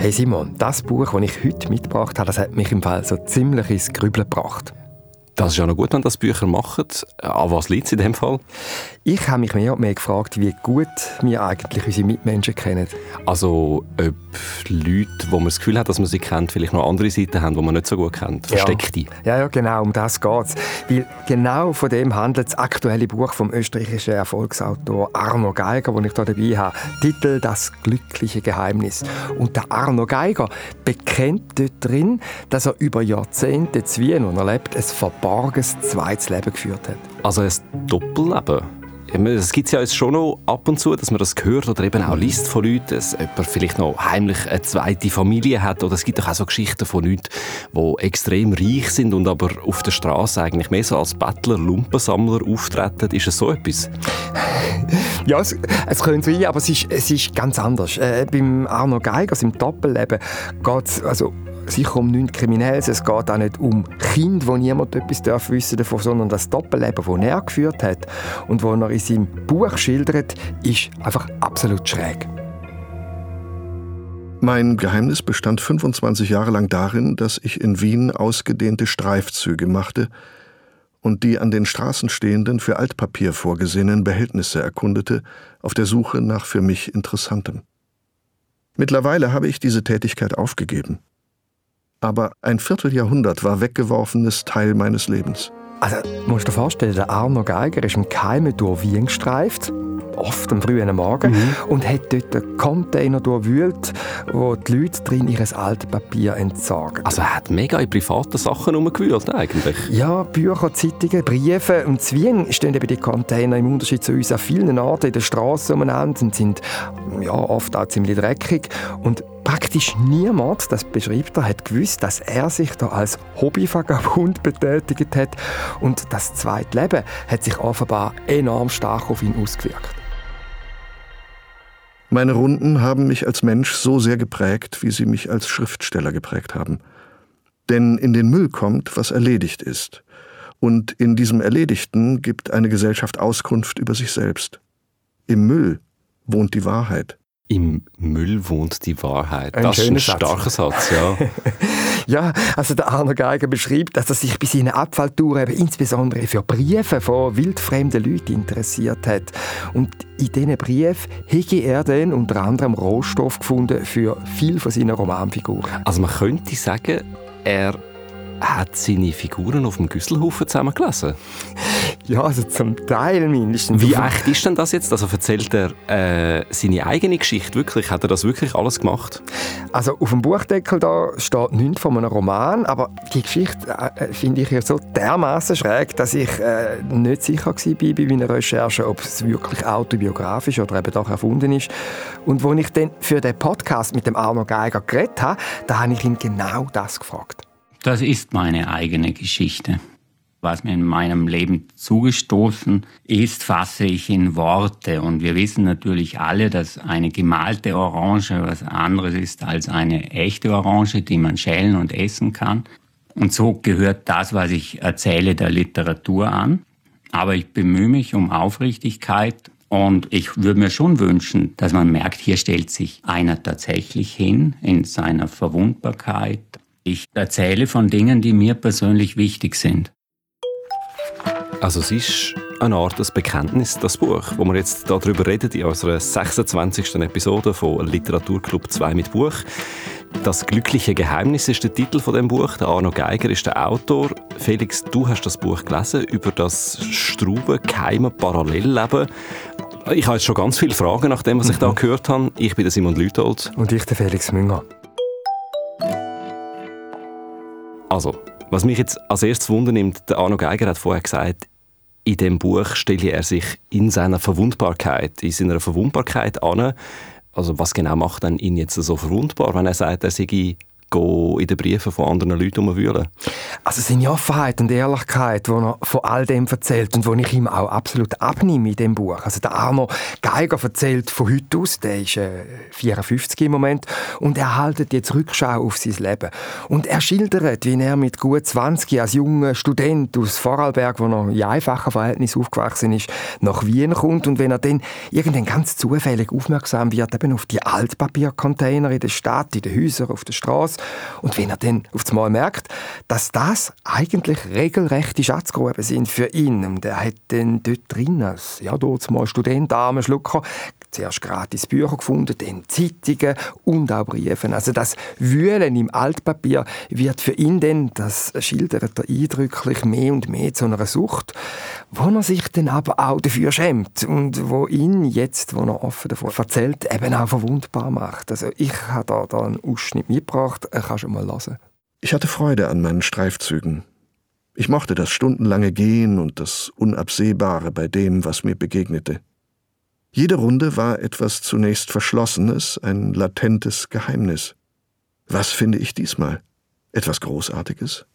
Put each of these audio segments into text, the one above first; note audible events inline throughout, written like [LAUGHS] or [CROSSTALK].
Hey Simon, das Buch, das ich heute mitgebracht habe, das hat mich im Fall so ziemlich ins Grübeln gebracht. Das ist ja noch gut, wenn das Bücher machen. An was liegt es in dem Fall? Ich habe mich mehr und mehr gefragt, wie gut wir eigentlich unsere Mitmenschen kennen. Also, ob Leute, wo man das Gefühl hat, dass man sie kennt, vielleicht noch andere Seiten haben, die man nicht so gut kennt. Versteckte. Ja, ja, ja genau, um das geht es. Weil genau von dem handelt das aktuelle Buch vom österreichischen Erfolgsautor Arno Geiger, das ich hier dabei habe. Titel «Das glückliche Geheimnis». Und der Arno Geiger bekennt dort drin, dass er über Jahrzehnte zu Wien, wo er lebt, verborgenes zweites Leben geführt hat. Also ein Doppelleben? Es gibt ja jetzt schon noch ab und zu, dass man das hört oder eben auch liest von Leuten, dass jemand vielleicht noch heimlich eine zweite Familie hat. Oder es gibt auch so Geschichten von Leuten, die extrem reich sind und aber auf der Straße eigentlich mehr so als Bettler, Lumpensammler auftreten. Ist es so etwas? [LAUGHS] ja, es, es könnte sein, aber es ist, es ist ganz anders. Äh, beim Arno Geiger, also im Doppelleben, geht es also sicher um nichts Kriminelles. Es geht auch nicht um Kinder, wo niemand etwas darf wissen davon, sondern das Doppelleben, das er geführt hat und das er in seinem Buch schildert, ist einfach absolut schräg. Mein Geheimnis bestand 25 Jahre lang darin, dass ich in Wien ausgedehnte Streifzüge machte und die an den Straßen stehenden, für Altpapier vorgesehenen Behältnisse erkundete, auf der Suche nach für mich Interessantem. Mittlerweile habe ich diese Tätigkeit aufgegeben aber ein Vierteljahrhundert war weggeworfenes Teil meines Lebens. Also, musst du dir vorstellen, der Arno Geiger ist im Keime durch Wien gestreift, oft am frühen Morgen, mhm. und hat dort einen Container durchwühlt, wo die Leute drin ihr altes Papier entsorgen. Also er hat mega in privaten Sachen rumgewühlt eigentlich? Ja, Bücher, Zeitungen, Briefe. Und in Wien stehen eben die Container im Unterschied zu uns an vielen Orten in der Straße umeinander und sind ja, oft auch ziemlich dreckig. Und Praktisch niemand, das beschreibt er, hat gewusst, dass er sich da als Hobbyvagabund [LAUGHS] betätigt hat und das zweite Leben hat sich offenbar enorm stark auf ihn ausgewirkt. Meine Runden haben mich als Mensch so sehr geprägt, wie sie mich als Schriftsteller geprägt haben. Denn in den Müll kommt, was erledigt ist. Und in diesem Erledigten gibt eine Gesellschaft Auskunft über sich selbst. Im Müll wohnt die Wahrheit. Im Müll wohnt die Wahrheit. Ein das ist ein starker Satz, Satz ja. [LAUGHS] ja, also der Arno Geiger beschreibt, dass er sich bei seinen Abfalltouren insbesondere für Briefe von wildfremden Leuten interessiert hat. Und in diesen Briefen hätte er dann unter anderem Rohstoff gefunden für viele von seinen Romanfiguren. Also man könnte sagen, er hat seine Figuren auf dem Güsselhaufen zusammengelesen? Ja, also zum Teil mindestens. Wie echt ist denn das jetzt? Also erzählt er äh, seine eigene Geschichte wirklich? Hat er das wirklich alles gemacht? Also auf dem Buchdeckel da steht nichts von einem Roman, aber die Geschichte äh, finde ich ja so dermaßen schräg, dass ich äh, nicht sicher war bei meiner Recherche, ob es wirklich autobiografisch oder eben doch erfunden ist. Und als ich dann für den Podcast mit dem Arno Geiger geredet habe, da habe ich ihn genau das gefragt. Das ist meine eigene Geschichte. Was mir in meinem Leben zugestoßen ist, fasse ich in Worte. Und wir wissen natürlich alle, dass eine gemalte Orange was anderes ist als eine echte Orange, die man schälen und essen kann. Und so gehört das, was ich erzähle, der Literatur an. Aber ich bemühe mich um Aufrichtigkeit und ich würde mir schon wünschen, dass man merkt, hier stellt sich einer tatsächlich hin in seiner Verwundbarkeit, ich erzähle von Dingen, die mir persönlich wichtig sind. Also es ist eine Art des Bekenntnis, das Buch, wo wir jetzt darüber reden in unserer 26. Episode von Literaturclub 2 mit Buch. Das glückliche Geheimnis ist der Titel von dem Buch. Der Arno Geiger ist der Autor. Felix, du hast das Buch gelesen über das Strauben, geheime Parallelleben. Ich habe jetzt schon ganz viele Fragen nach dem, was ich da mhm. gehört habe. Ich bin der Simon Lütold. Und ich der Felix Münger. Also, was mich jetzt als erstes wundernimmt, der Arno Geiger hat vorher gesagt, in dem Buch stelle er sich in seiner Verwundbarkeit, in seiner Verwundbarkeit an. Also was genau macht dann ihn jetzt so verwundbar, wenn er sagt, er sei in den Briefen von anderen Leuten umwühlen? Also seine Offenheit und Ehrlichkeit, die er von all dem erzählt und die ich ihm auch absolut abnehme in dem Buch. Also der Arno Geiger erzählt von heute aus, der ist äh, 54 im Moment und er haltet jetzt Rückschau auf sein Leben. Und er schildert, wie er mit gut 20 als junger Student aus Vorarlberg, wo er in einfachen Verhältnissen aufgewachsen ist, nach Wien kommt und wenn er dann irgendwann ganz zufällig aufmerksam wird eben auf die Altpapiercontainer in der Stadt, in den Häusern, auf der Straße und wenn er dann auf einmal merkt, dass das eigentlich regelrechte Schatzgruben sind für ihn und er hat dann dort drin als ja, dort mal Student, armer Schlucker, zuerst gratis Bücher gefunden, dann Zeitungen und auch Briefe. Also das Wühlen im Altpapier wird für ihn dann, das schildert er eindrücklich, mehr und mehr zu einer Sucht, wo er sich dann aber auch dafür schämt und wo ihn jetzt, wo er offen davon erzählt, eben auch verwundbar macht. Also ich habe da, da einen Ausschnitt mitgebracht, kannst du mal hören. Ich hatte Freude an meinen Streifzügen. Ich mochte das stundenlange Gehen und das Unabsehbare bei dem, was mir begegnete. Jede Runde war etwas zunächst Verschlossenes, ein latentes Geheimnis. Was finde ich diesmal? Etwas Großartiges?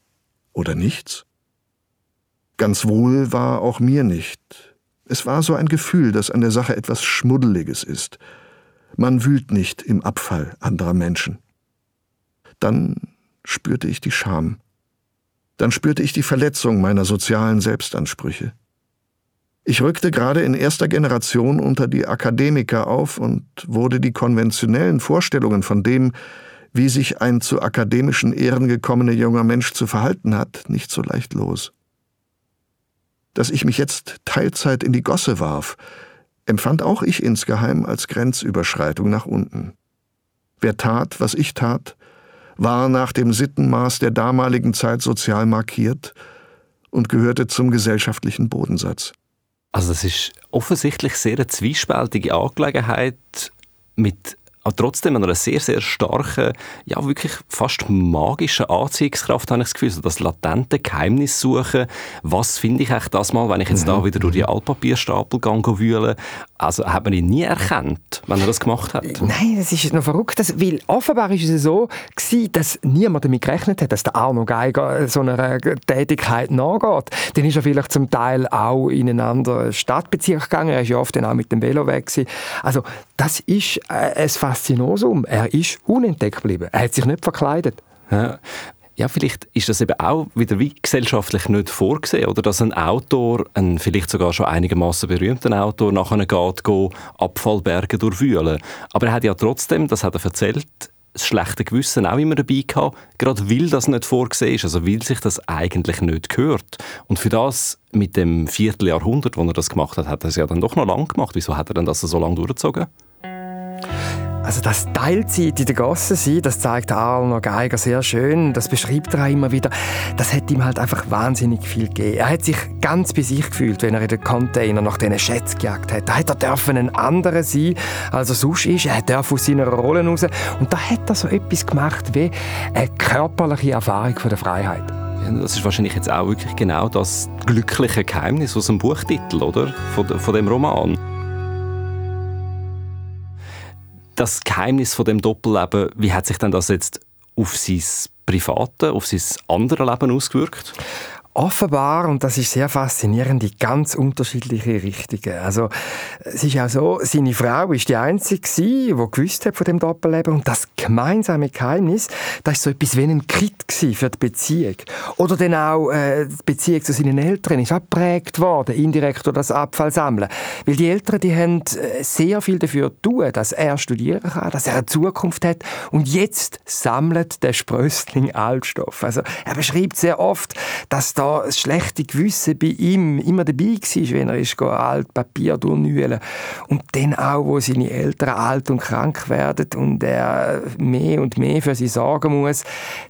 Oder nichts? Ganz wohl war auch mir nicht. Es war so ein Gefühl, dass an der Sache etwas Schmuddeliges ist. Man wühlt nicht im Abfall anderer Menschen. Dann spürte ich die Scham. Dann spürte ich die Verletzung meiner sozialen Selbstansprüche. Ich rückte gerade in erster Generation unter die Akademiker auf und wurde die konventionellen Vorstellungen von dem, wie sich ein zu akademischen Ehren gekommener junger Mensch zu verhalten hat, nicht so leicht los. Dass ich mich jetzt Teilzeit in die Gosse warf, empfand auch ich insgeheim als Grenzüberschreitung nach unten. Wer tat, was ich tat, war nach dem Sittenmaß der damaligen Zeit sozial markiert und gehörte zum gesellschaftlichen Bodensatz. Also das ist offensichtlich sehr eine zwiespältige Angelegenheit mit trotzdem einer sehr, sehr starken, ja wirklich fast magischen Anziehungskraft, habe ich das Gefühl. So das latente Geheimnis suchen. Was finde ich eigentlich das mal, wenn ich jetzt mhm. da wieder durch die Altpapierstapel gehe, wühle? Also hat man ihn nie erkannt, wenn er das gemacht hat? Nein, das ist noch verrückt, weil offenbar ist es so gewesen, dass niemand damit gerechnet hat, dass der Arno Geiger so einer Tätigkeit nachgeht. Dann ist er vielleicht zum Teil auch in einen anderen Stadtbezirk gegangen, er ist ja oft dann auch mit dem Velo weg gewesen. Also das ist äh, ein Faszinosum. Er ist unentdeckt geblieben. Er hat sich nicht verkleidet. Ja. Ja, vielleicht ist das eben auch wieder wie gesellschaftlich nicht vorgesehen, oder dass ein Autor, ein vielleicht sogar schon einigermaßen berühmter Autor, nachher geht, geht Abfallberge durchwühlen. Aber er hat ja trotzdem, das hat er erzählt, das schlechte Gewissen auch immer dabei gehabt, gerade weil das nicht vorgesehen ist, also weil sich das eigentlich nicht gehört. Und für das, mit dem Vierteljahrhundert, wo er das gemacht hat, hat er es ja dann doch noch lang gemacht. Wieso hat er denn das so lange durchgezogen? Also das Teilzeit in der Gasse sein, das zeigt Arno Geiger sehr schön. Das beschreibt er auch immer wieder. Das hat ihm halt einfach wahnsinnig viel gegeben. Er hat sich ganz bei sich gefühlt, wenn er in den Container nach diesen Schätzen gejagt hat. Da hat er dürfen ein anderer sein, als er sonst ist. Er darf aus seiner Rolle raus. Und da hat er so etwas gemacht wie eine körperliche Erfahrung von der Freiheit. Das ist wahrscheinlich jetzt auch wirklich genau das glückliche Geheimnis aus dem Buchtitel, oder? Von, von dem Roman das Geheimnis von dem Doppelleben, wie hat sich denn das jetzt auf sein private, auf sein andere Leben ausgewirkt? Offenbar, und das ist sehr faszinierend, in ganz unterschiedliche Richtungen. Also, es ist auch so, seine Frau ist die Einzige die gewusst hat von dem Doppelleben und das gemeinsame Geheimnis, das ist so etwas wie ein Krit für die Beziehung. Oder dann auch äh, die Beziehung zu seinen Eltern ist auch geprägt worden, indirekt durch das Abfallsammeln. Weil die Eltern, die haben äh, sehr viel dafür tun, dass er studieren kann, dass er eine Zukunft hat und jetzt sammelt der Sprössling Altstoff. Also, er beschreibt sehr oft, dass da da das schlechte Gewissen bei ihm immer dabei war, wenn er ist alt Papier durchnühlen Und dann auch, wo seine Eltern alt und krank werden und er mehr und mehr für sie sorgen muss,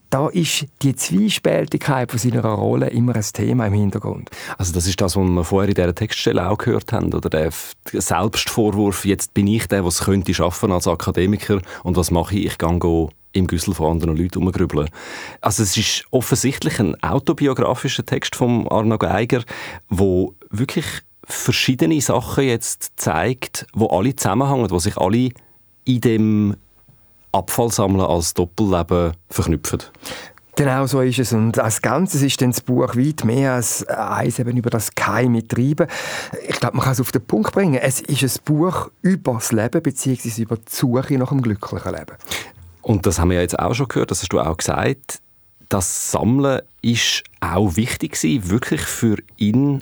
da ist die Zwiespältigkeit von seiner Rolle immer ein Thema im Hintergrund. Also das ist das, was wir vorher in dieser Textstelle auch gehört haben, oder der Selbstvorwurf, jetzt bin ich der, was könnte schaffen als Akademiker und was mache ich? Ich gehe im Güssel von anderen Leuten herumgrübeln. Also es ist offensichtlich ein autobiografischer Text von Arno Geiger, wo wirklich verschiedene Sachen jetzt zeigt, wo alle zusammenhängen, wo sich alle in dem Abfallsammeln als Doppelleben verknüpfen. Genau so ist es. Und als Ganzes ist dann das Buch weit mehr als eins eben über das geheime Treiben. Ich glaube, man kann es auf den Punkt bringen. Es ist ein Buch über das Leben bzw. über die Suche nach einem glücklichen Leben. Und das haben wir ja jetzt auch schon gehört, das hast du auch gesagt. Das Sammeln ist auch wichtig gewesen, wirklich für ihn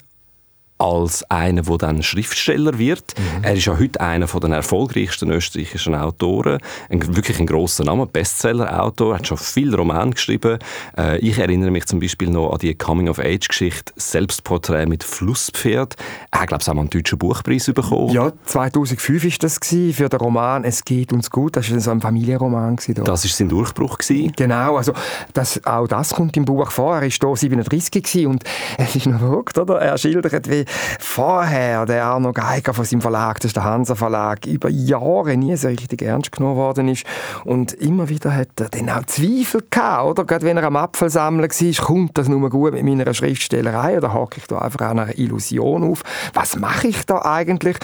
als einer, der dann Schriftsteller wird. Mhm. Er ist ja heute einer der erfolgreichsten österreichischen Autoren. Ein, wirklich ein grosser Name, Bestseller-Autor, hat schon viel Roman geschrieben. Äh, ich erinnere mich zum Beispiel noch an die Coming-of-Age-Geschichte «Selbstporträt mit Flusspferd». Er hat, glaube ich, auch mal einen deutschen Buchpreis bekommen. Ja, 2005 war das für den Roman «Es geht uns gut». Das war so ein Familienroman. Da. Das war sein Durchbruch. Gewesen. Genau, also das, auch das kommt im Buch vor. Er war hier 37 und [LAUGHS] es ist noch verrückt, oder? Er schildert, wie vorher der Arno Geiger von seinem Verlag, das ist der Hansa Verlag, über Jahre nie so richtig ernst genommen worden ist und immer wieder hat er dann auch Zweifel gehabt, oder? Gerade wenn er am Apfelsammeln war, kommt das nur gut mit meiner Schriftstellerei oder hake ich da einfach an einer Illusion auf? Was mache ich da eigentlich?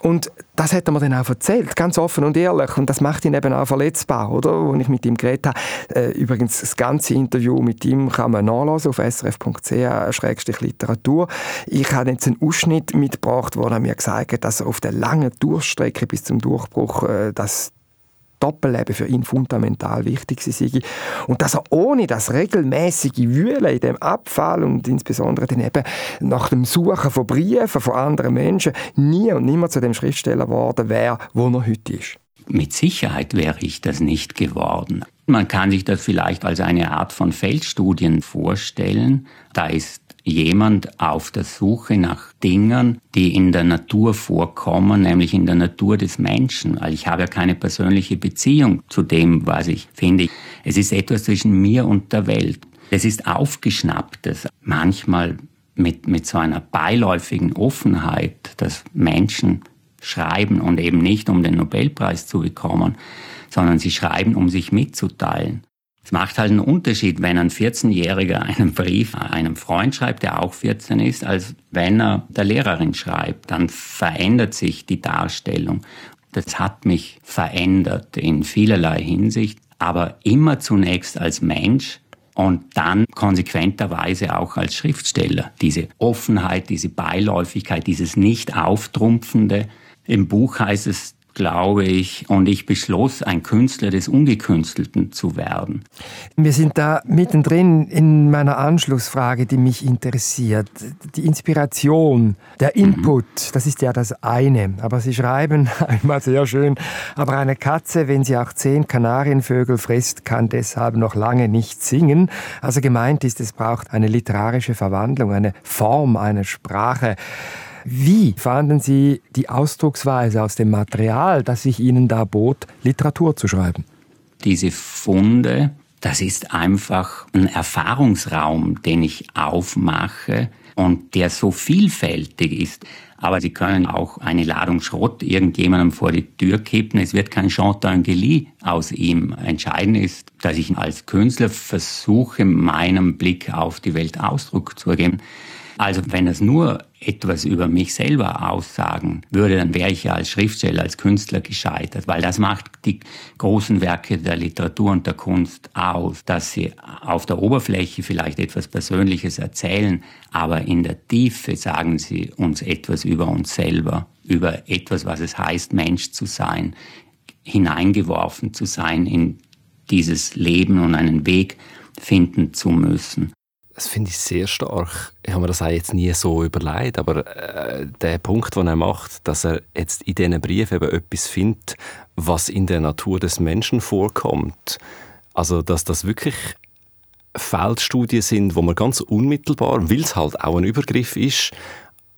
Und das hat er mir dann auch erzählt, ganz offen und ehrlich. Und das macht ihn eben auch verletzbar, oder? Wo ich mit ihm geredet habe. Äh, übrigens, das ganze Interview mit ihm kann man nachlesen auf srf.ch-literatur. Ich habe jetzt einen Ausschnitt mitgebracht, wo er mir gesagt hat, dass er auf der langen Durchstrecke bis zum Durchbruch äh, das Doppelleben für ihn fundamental wichtig sei. Und dass er ohne das regelmäßige Wühlen in dem Abfall und insbesondere dann eben nach dem Suchen von Briefen von anderen Menschen nie und nimmer zu dem Schriftsteller geworden wäre, wo er heute ist. Mit Sicherheit wäre ich das nicht geworden. Man kann sich das vielleicht als eine Art von Feldstudien vorstellen. Da ist jemand auf der Suche nach Dingen, die in der Natur vorkommen, nämlich in der Natur des Menschen, weil ich habe ja keine persönliche Beziehung zu dem, was ich finde. Es ist etwas zwischen mir und der Welt. Es ist aufgeschnapptes, manchmal mit, mit so einer beiläufigen Offenheit, dass Menschen schreiben und eben nicht um den Nobelpreis zu bekommen, sondern sie schreiben, um sich mitzuteilen. Es macht halt einen Unterschied, wenn ein 14-Jähriger einen Brief einem Freund schreibt, der auch 14 ist, als wenn er der Lehrerin schreibt. Dann verändert sich die Darstellung. Das hat mich verändert in vielerlei Hinsicht, aber immer zunächst als Mensch und dann konsequenterweise auch als Schriftsteller. Diese Offenheit, diese Beiläufigkeit, dieses Nicht-Auftrumpfende. Im Buch heißt es, glaube ich, und ich beschloss, ein Künstler des Ungekünstelten zu werden. Wir sind da mittendrin in meiner Anschlussfrage, die mich interessiert. Die Inspiration, der mhm. Input, mhm. das ist ja das eine. Aber Sie schreiben [LAUGHS] einmal sehr schön, aber eine Katze, wenn sie auch zehn Kanarienvögel frisst, kann deshalb noch lange nicht singen. Also gemeint ist, es braucht eine literarische Verwandlung, eine Form, eine Sprache. Wie fanden Sie die Ausdrucksweise aus dem Material, das sich Ihnen da bot, Literatur zu schreiben? Diese Funde, das ist einfach ein Erfahrungsraum, den ich aufmache und der so vielfältig ist. Aber Sie können auch eine Ladung Schrott irgendjemandem vor die Tür kippen. Es wird kein Chantangelie aus ihm. Entscheidend ist, dass ich als Künstler versuche, meinem Blick auf die Welt Ausdruck zu geben. Also wenn es nur etwas über mich selber aussagen würde, dann wäre ich ja als Schriftsteller, als Künstler gescheitert, weil das macht die großen Werke der Literatur und der Kunst aus, dass sie auf der Oberfläche vielleicht etwas Persönliches erzählen, aber in der Tiefe sagen sie uns etwas über uns selber, über etwas, was es heißt, Mensch zu sein, hineingeworfen zu sein in dieses Leben und einen Weg finden zu müssen. Das finde ich sehr stark. Ich habe mir das auch jetzt nie so überlegt, aber äh, der Punkt, den er macht, dass er jetzt in diesen Briefen eben etwas findet, was in der Natur des Menschen vorkommt. Also, dass das wirklich Feldstudien sind, wo man ganz unmittelbar, weil es halt auch ein Übergriff ist,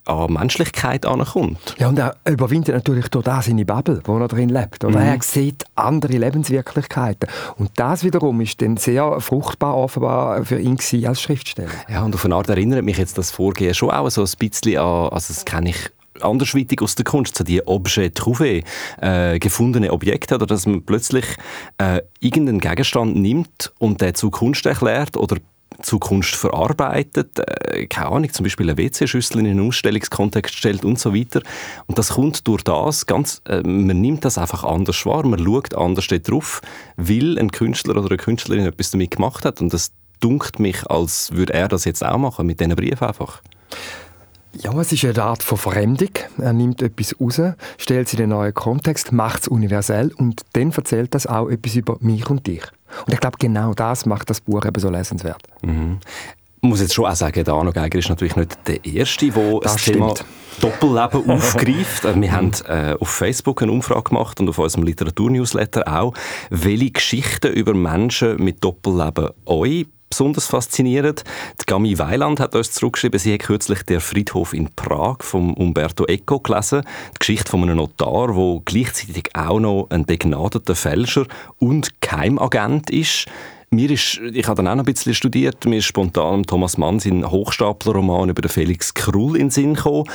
an Menschlichkeit ankommt. Ja, und er überwindet natürlich durch das seine Bubble, wo er drin lebt. Oder mhm. er sieht andere Lebenswirklichkeiten. Und das wiederum ist dann sehr fruchtbar offenbar für ihn als Schriftsteller. Ja, und auf eine Art erinnert mich jetzt das Vorgehen schon auch so ein bisschen an, also das kenne ich andersweitig aus der Kunst, so die Objet trouvé, äh, gefundene Objekte, oder dass man plötzlich äh, irgendeinen Gegenstand nimmt und den zu Kunst erklärt oder zu Kunst verarbeitet, äh, keine Ahnung, zum Beispiel eine WC-Schüssel in einen Ausstellungskontext stellt und so weiter. Und das kommt durch das ganz, äh, man nimmt das einfach anders wahr, man schaut anders drauf, weil ein Künstler oder eine Künstlerin etwas damit gemacht hat und das dunkt mich, als würde er das jetzt auch machen, mit diesen Briefen einfach. Ja, es ist eine Art von Verfremdung. Er nimmt etwas raus, stellt es in einen neuen Kontext, macht es universell und dann erzählt das auch etwas über mich und dich. Und ich glaube, genau das macht das Buch eben so lesenswert. Mhm. Ich muss jetzt schon auch sagen, der Arno Geiger ist natürlich nicht der Erste, der das, das Thema Doppelleben [LAUGHS] aufgreift. Wir mhm. haben äh, auf Facebook eine Umfrage gemacht und auf unserem Literaturnewsletter auch, welche Geschichten über Menschen mit Doppelleben euch besonders faszinierend. Die Gami Weiland hat uns zurückgeschrieben, sie hat kürzlich «Der Friedhof in Prag» von Umberto Eco gelesen. Die Geschichte von einem Notar, der gleichzeitig auch noch ein begnadeter Fälscher und Keimagent ist. Mir ist, ich habe dann auch noch ein bisschen studiert, mir ist spontan Thomas Mann sein Hochstapler-Roman über Felix Krull in den Sinn gekommen.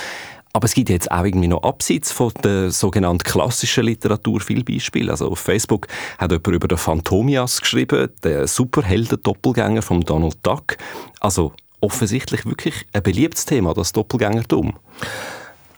Aber es gibt jetzt auch irgendwie noch abseits von der sogenannten klassischen Literatur viele Beispiele. Also auf Facebook hat jemand über den Phantomias geschrieben, den Superhelden-Doppelgänger von Donald Duck. Also offensichtlich wirklich ein beliebtes Thema, das Doppelgängertum.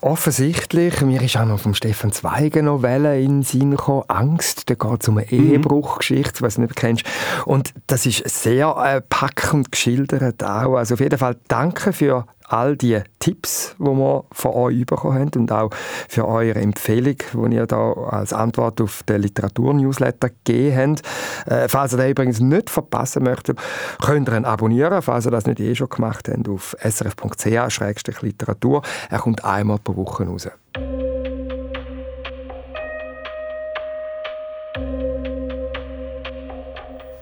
Offensichtlich, mir ist auch noch vom Stefan Zweig eine Novelle in den Sinn gekommen, Angst, da geht es um eine mhm. Ehebruchgeschichte, was du nicht kennst. Und das ist sehr äh, packend geschildert auch. Also auf jeden Fall danke für all die Tipps, die wir von euch bekommen haben und auch für eure Empfehlung, die ihr da als Antwort auf den Literatur-Newsletter gegeben habt. Äh, falls ihr den übrigens nicht verpassen möchtet, könnt ihr ihn abonnieren, falls ihr das nicht eh schon gemacht habt, auf srf.ch-literatur. Er kommt einmal pro Woche raus.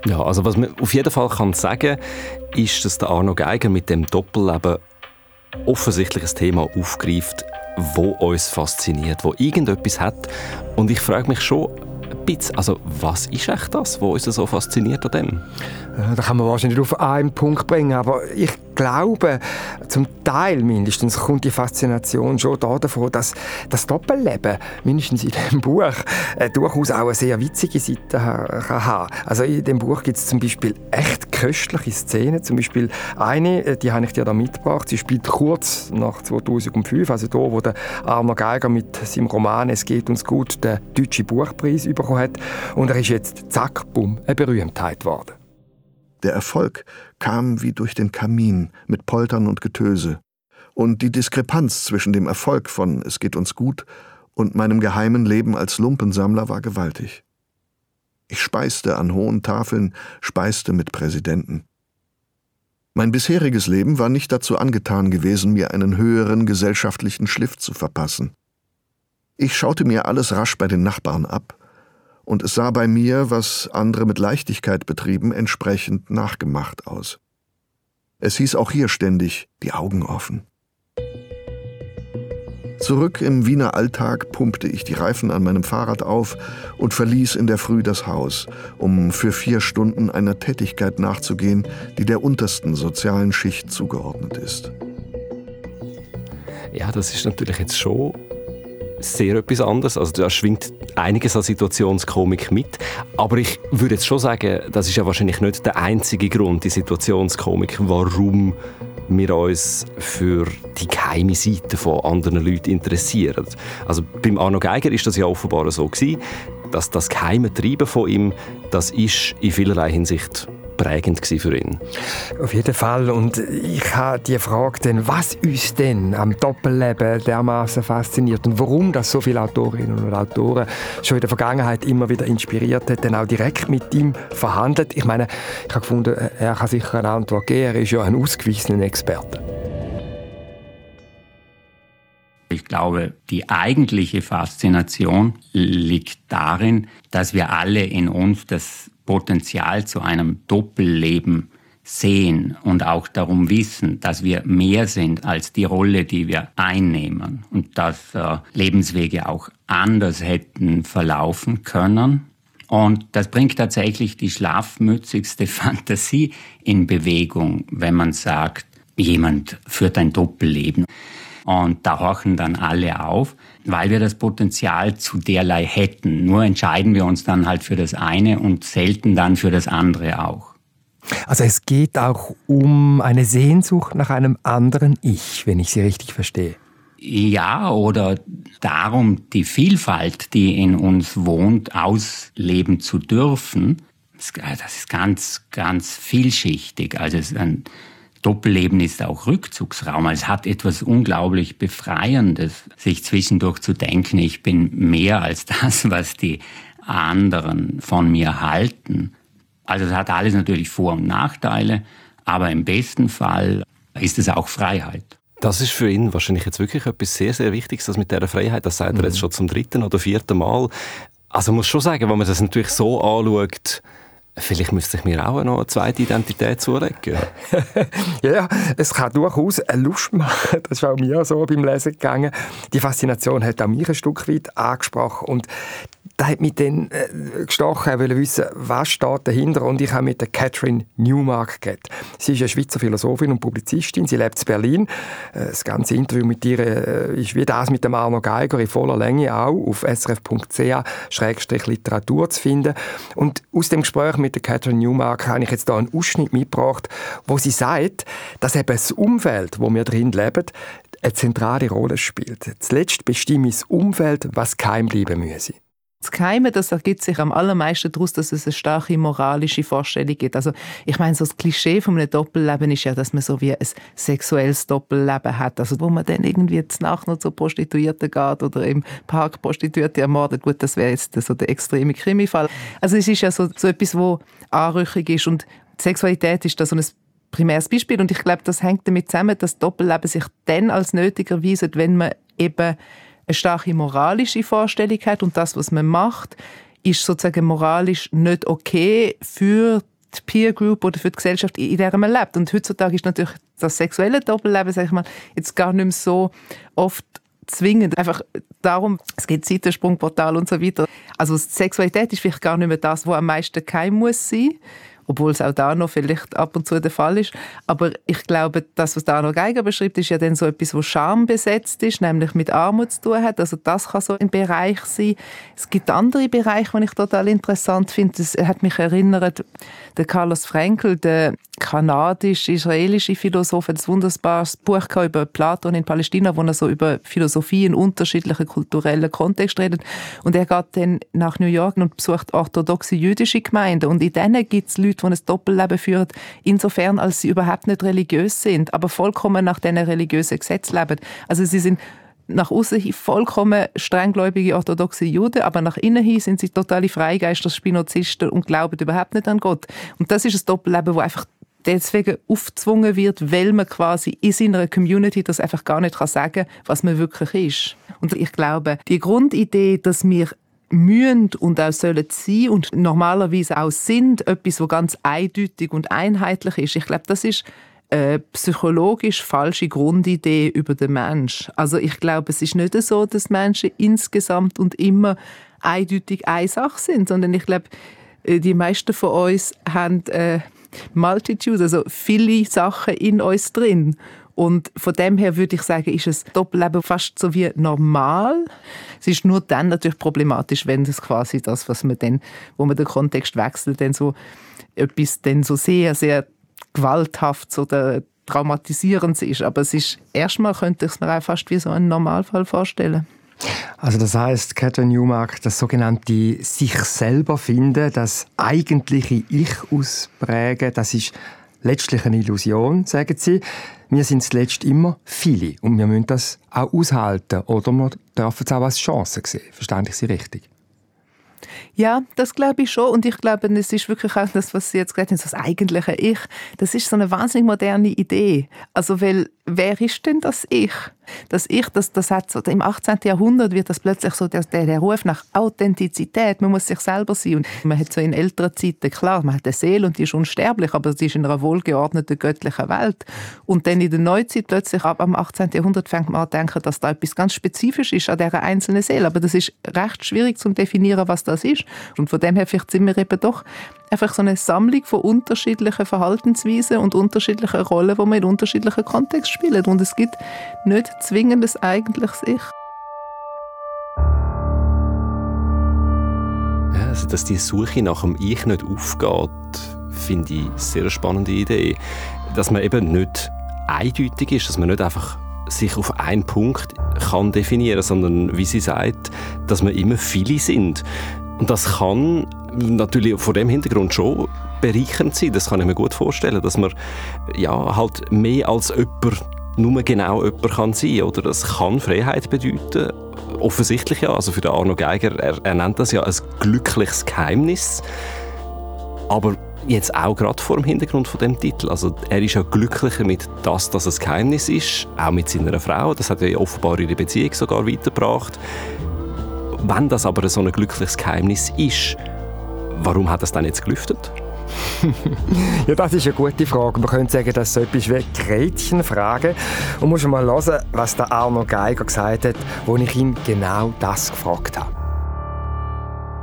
Ja, also was man auf jeden Fall kann sagen, ist, dass der Arno Geiger mit dem Doppelleben offensichtlich ein Thema aufgreift, wo uns fasziniert, wo irgendetwas hat. Und ich frage mich schon ein bisschen, also was ist echt das, was uns so fasziniert an dem? Da kann man wahrscheinlich auf einen Punkt bringen, aber ich glaube, zum Teil mindestens kommt die Faszination schon davon, dass das Doppelleben, mindestens in dem Buch, äh, durchaus auch eine sehr witzige Seite kann haben. Also in dem Buch gibt es zum Beispiel echt köstliche Szenen. Zum Beispiel eine, äh, die habe ich dir da mitgebracht. Sie spielt kurz nach 2005, also da, wo der Arno Geiger mit seinem Roman «Es geht uns gut» den deutschen Buchpreis bekommen hat. Und er ist jetzt, zack, bumm, eine Berühmtheit geworden. Der Erfolg kam wie durch den Kamin mit Poltern und Getöse. Und die Diskrepanz zwischen dem Erfolg von Es geht uns gut und meinem geheimen Leben als Lumpensammler war gewaltig. Ich speiste an hohen Tafeln, speiste mit Präsidenten. Mein bisheriges Leben war nicht dazu angetan gewesen, mir einen höheren gesellschaftlichen Schliff zu verpassen. Ich schaute mir alles rasch bei den Nachbarn ab, und es sah bei mir, was andere mit Leichtigkeit betrieben, entsprechend nachgemacht aus. Es hieß auch hier ständig die Augen offen. Zurück im Wiener Alltag pumpte ich die Reifen an meinem Fahrrad auf und verließ in der Früh das Haus, um für vier Stunden einer Tätigkeit nachzugehen, die der untersten sozialen Schicht zugeordnet ist. Ja, das ist natürlich jetzt schon sehr etwas anderes. Also da schwingt einiges an Situationskomik mit. Aber ich würde jetzt schon sagen, das ist ja wahrscheinlich nicht der einzige Grund, die Situationskomik, warum wir uns für die geheime Seite von anderen Leuten interessieren. Also beim Arno Geiger ist das ja offenbar so gewesen, dass das geheime Treiben von ihm, das ist in vielerlei Hinsicht prägend für ihn. Auf jeden Fall. Und ich habe die Frage dann, was uns denn am Doppelleben dermaßen fasziniert und warum das so viele Autorinnen und Autoren schon in der Vergangenheit immer wieder inspiriert hat, dann auch direkt mit ihm verhandelt. Ich meine, ich habe gefunden, er kann sicher eine Antwort geben. Er ist ja ein ausgewiesener Experte. Ich glaube, die eigentliche Faszination liegt darin, dass wir alle in uns das Potenzial zu einem Doppelleben sehen und auch darum wissen, dass wir mehr sind als die Rolle, die wir einnehmen und dass äh, Lebenswege auch anders hätten verlaufen können. Und das bringt tatsächlich die schlafmützigste [LAUGHS] Fantasie in Bewegung, wenn man sagt, jemand führt ein Doppelleben. Und da horchen dann alle auf, weil wir das Potenzial zu derlei hätten. Nur entscheiden wir uns dann halt für das eine und selten dann für das andere auch. Also es geht auch um eine Sehnsucht nach einem anderen Ich, wenn ich Sie richtig verstehe. Ja, oder darum, die Vielfalt, die in uns wohnt, ausleben zu dürfen. Das ist ganz, ganz vielschichtig. Also ein Doppelleben ist auch Rückzugsraum. Also es hat etwas unglaublich Befreiendes, sich zwischendurch zu denken, ich bin mehr als das, was die anderen von mir halten. Also es hat alles natürlich Vor- und Nachteile, aber im besten Fall ist es auch Freiheit. Das ist für ihn wahrscheinlich jetzt wirklich etwas sehr, sehr Wichtiges, das mit dieser Freiheit, das sagt er jetzt mhm. schon zum dritten oder vierten Mal. Also man muss schon sagen, wenn man das natürlich so anschaut, Vielleicht müsste ich mir auch noch eine zweite Identität zulegen. [LAUGHS] ja, es kann durchaus eine Lust machen. Das ist auch mir so beim Lesen gegangen. Die Faszination hat auch mich ein Stück weit angesprochen. Und da hat mich dann äh, gestochen, wollte wissen, was steht dahinter. Und ich habe mit der Catherine Newmark geredet. Sie ist eine Schweizer Philosophin und Publizistin. Sie lebt in Berlin. Äh, das ganze Interview mit ihr äh, ist wie das mit dem Arno Geiger in voller Länge auch auf srf.ch-literatur zu finden. Und aus dem Gespräch mit der Catherine Newmark habe ich jetzt da einen Ausschnitt mitgebracht, wo sie sagt, dass eben das Umfeld, wo wir drin leben, eine zentrale Rolle spielt. Zuletzt bestimmt das Umfeld, was kein bleiben müsse. Das Geheime, das ergibt sich am allermeisten daraus, dass es eine starke moralische Vorstellung gibt. Also, ich meine, so das Klischee von einem Doppelleben ist ja, dass man so wie ein sexuelles Doppelleben hat. Also, wo man dann irgendwie jetzt nach noch zu Prostituierten geht oder im Park Prostituierte ermordet. Gut, das wäre jetzt so der extreme Krimifall. Also, es ist ja so, so etwas, wo anrüchig ist und Sexualität ist da so ein primäres Beispiel. Und ich glaube, das hängt damit zusammen, dass Doppelleben sich dann als nötig erweisen, wenn man eben eine starke moralische Vorstellung hat und das, was man macht, ist sozusagen moralisch nicht okay für die Peer Group oder für die Gesellschaft, in der man lebt. Und heutzutage ist natürlich das sexuelle Doppelleben, sag ich mal, jetzt gar nicht mehr so oft zwingend. Einfach darum, es gibt Seitensprungportal und so weiter. Also Sexualität ist vielleicht gar nicht mehr das, was am meisten kein muss sein obwohl es auch da noch vielleicht ab und zu der Fall ist. Aber ich glaube, das, was da noch Geiger beschreibt, ist ja dann so etwas, wo Scham besetzt ist, nämlich mit Armut zu tun hat. Also das kann so ein Bereich sein. Es gibt andere Bereiche, die ich total interessant finde. Das hat mich erinnert, der Carlos Frenkel, der kanadisch-israelische Philosoph, hat ein wunderbares Buch über Platon in Palästina, wo er so über Philosophie in unterschiedlichen kulturellen Kontexten redet. Und er geht dann nach New York und besucht orthodoxe jüdische Gemeinden. Und in denen gibt es Leute, die ein Doppelleben führen, insofern, als sie überhaupt nicht religiös sind, aber vollkommen nach diesen religiösen Gesetzen leben. Also sie sind nach außen hin vollkommen strenggläubige orthodoxe Juden, aber nach innen hin sind sie totale Freigeister, Spinozisten und glauben überhaupt nicht an Gott. Und das ist ein Doppelleben, wo einfach deswegen aufgezwungen wird, weil man quasi in seiner Community das einfach gar nicht sagen kann, was man wirklich ist. Und ich glaube, die Grundidee, dass wir mühen und auch sollen sein und normalerweise auch sind, etwas, was ganz eindeutig und einheitlich ist. Ich glaube, das ist eine psychologisch falsche Grundidee über den Mensch. Also ich glaube, es ist nicht so, dass Menschen insgesamt und immer eindeutig eine Sache sind, sondern ich glaube, äh, die meisten von uns haben äh, Multitude, also viele Sachen in uns drin. Und von dem her würde ich sagen, ist es Doppelleben fast so wie normal. Es ist nur dann natürlich problematisch, wenn das quasi das, was man dann, wo man den Kontext wechselt, dann so etwas dann so sehr, sehr gewalthaft oder traumatisierend ist. Aber es ist, erstmal könnte ich es mir auch fast wie so einen Normalfall vorstellen. Also das heißt, Catherine Newmark, das sogenannte sich selber finden, das eigentliche Ich ausprägen, das ist letztlich eine Illusion, sagen Sie. Wir sind zuletzt immer viele und wir müssen das auch aushalten oder wir dürfen es auch als Chance sehen. Verstehe ich Sie richtig? Ja, das glaube ich schon. Und ich glaube, es ist wirklich auch das, was Sie jetzt gesagt haben, das eigentliche Ich. Das ist so eine wahnsinnig moderne Idee. Also, weil, wer ist denn das Ich? Das Ich, das, das hat so, im 18. Jahrhundert wird das plötzlich so der, der, Ruf nach Authentizität. Man muss sich selber sein. Und man hat so in älteren Zeiten, klar, man hat eine Seele und die ist unsterblich, aber sie ist in einer wohlgeordneten göttlichen Welt. Und dann in der Neuzeit plötzlich, ab am 18. Jahrhundert, fängt man an zu denken, dass da etwas ganz spezifisch ist an dieser einzelnen Seele. Aber das ist recht schwierig zu definieren, was das ist. Und von dem her vielleicht sind wir eben doch einfach so eine Sammlung von unterschiedlichen Verhaltensweisen und unterschiedlichen Rollen, die man in unterschiedlichen Kontexten spielt. Und es gibt nicht zwingend ein eigentliches Ich. Also dass die Suche nach dem Ich nicht aufgeht, finde ich eine sehr spannende Idee. Dass man eben nicht eindeutig ist, dass man nicht einfach sich auf einen Punkt kann definieren, sondern wie sie sagt, dass wir immer viele sind. Und das kann natürlich vor dem Hintergrund schon bereichernd sein. Das kann ich mir gut vorstellen, dass man ja halt mehr als jemand nur genau jemand kann sein oder das kann Freiheit bedeuten. Offensichtlich ja, also für Arno Geiger, er, er nennt das ja ein glückliches Geheimnis. Aber jetzt auch gerade vor dem Hintergrund von dem Titel. Also er ist ja glücklicher mit das, dass es Geheimnis ist, auch mit seiner Frau. Das hat ja offenbar ihre Beziehung sogar weitergebracht. Wenn das aber so ein glückliches Geheimnis ist, warum hat es dann jetzt gelüftet? [LAUGHS] ja, das ist eine gute Frage. Man könnte sagen, das ist so etwas wie Gretchenfrage. Und muss mal hören, was der Arno Geiger gesagt hat, wo ich ihn genau das gefragt habe.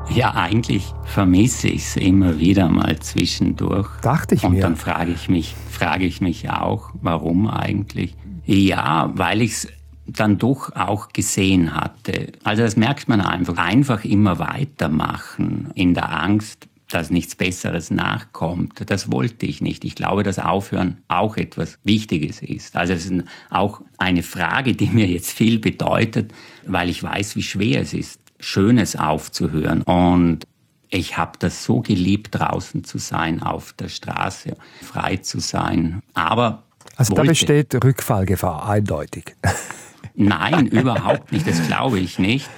Ja, eigentlich vermisse ich es immer wieder mal zwischendurch. Dachte ich Und mir. Und dann frage ich mich, frage ich mich auch, warum eigentlich? Ja, weil ich es dann doch auch gesehen hatte. Also das merkt man einfach. Einfach immer weitermachen in der Angst, dass nichts Besseres nachkommt. Das wollte ich nicht. Ich glaube, dass Aufhören auch etwas Wichtiges ist. Also es ist auch eine Frage, die mir jetzt viel bedeutet, weil ich weiß, wie schwer es ist, Schönes aufzuhören. Und ich habe das so geliebt, draußen zu sein, auf der Straße, frei zu sein. Aber also da besteht Rückfallgefahr, eindeutig. [LAUGHS] Nein, überhaupt nicht. Das glaube ich nicht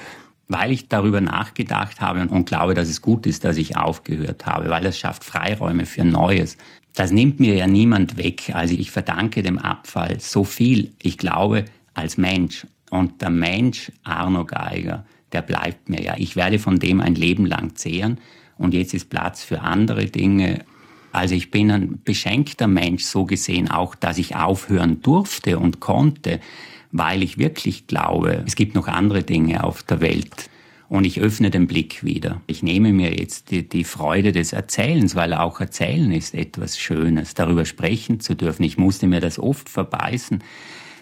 weil ich darüber nachgedacht habe und glaube, dass es gut ist, dass ich aufgehört habe, weil es schafft Freiräume für Neues. Das nimmt mir ja niemand weg. Also ich verdanke dem Abfall so viel, ich glaube, als Mensch. Und der Mensch, Arno Geiger, der bleibt mir ja. Ich werde von dem ein Leben lang zehren und jetzt ist Platz für andere Dinge. Also ich bin ein beschenkter Mensch, so gesehen auch, dass ich aufhören durfte und konnte weil ich wirklich glaube, es gibt noch andere Dinge auf der Welt. Und ich öffne den Blick wieder. Ich nehme mir jetzt die, die Freude des Erzählens, weil auch Erzählen ist etwas Schönes, darüber sprechen zu dürfen. Ich musste mir das oft verbeißen,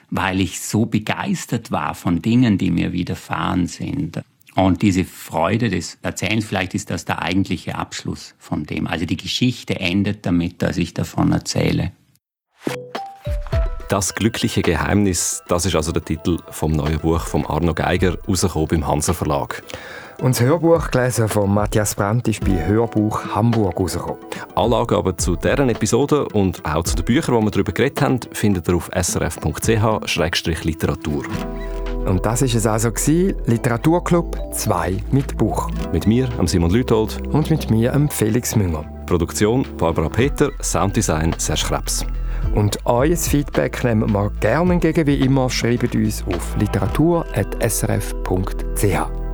weil ich so begeistert war von Dingen, die mir widerfahren sind. Und diese Freude des Erzählens, vielleicht ist das der eigentliche Abschluss von dem. Also die Geschichte endet damit, dass ich davon erzähle. Das glückliche Geheimnis, das ist also der Titel vom neuen Buch von Arno Geiger, rausgekommen beim Hanser Verlag. Und das Hörbuch gelesen von Matthias Brandt ist bei Hörbuch Hamburg rausgekommen. Alle Angaben zu deren Episode und auch zu den Büchern, die wir darüber geredet haben, findet ihr auf srf.ch-literatur. Und das ist es also gewesen, Literaturclub 2 mit Buch. Mit mir, Simon Lüthold. Und mit mir, Felix Münger. Produktion Barbara Peter, Sounddesign Serge Krebs. Und euer Feedback nehmen wir gerne entgegen, wie immer. Schreibt uns auf literatur.srf.ch.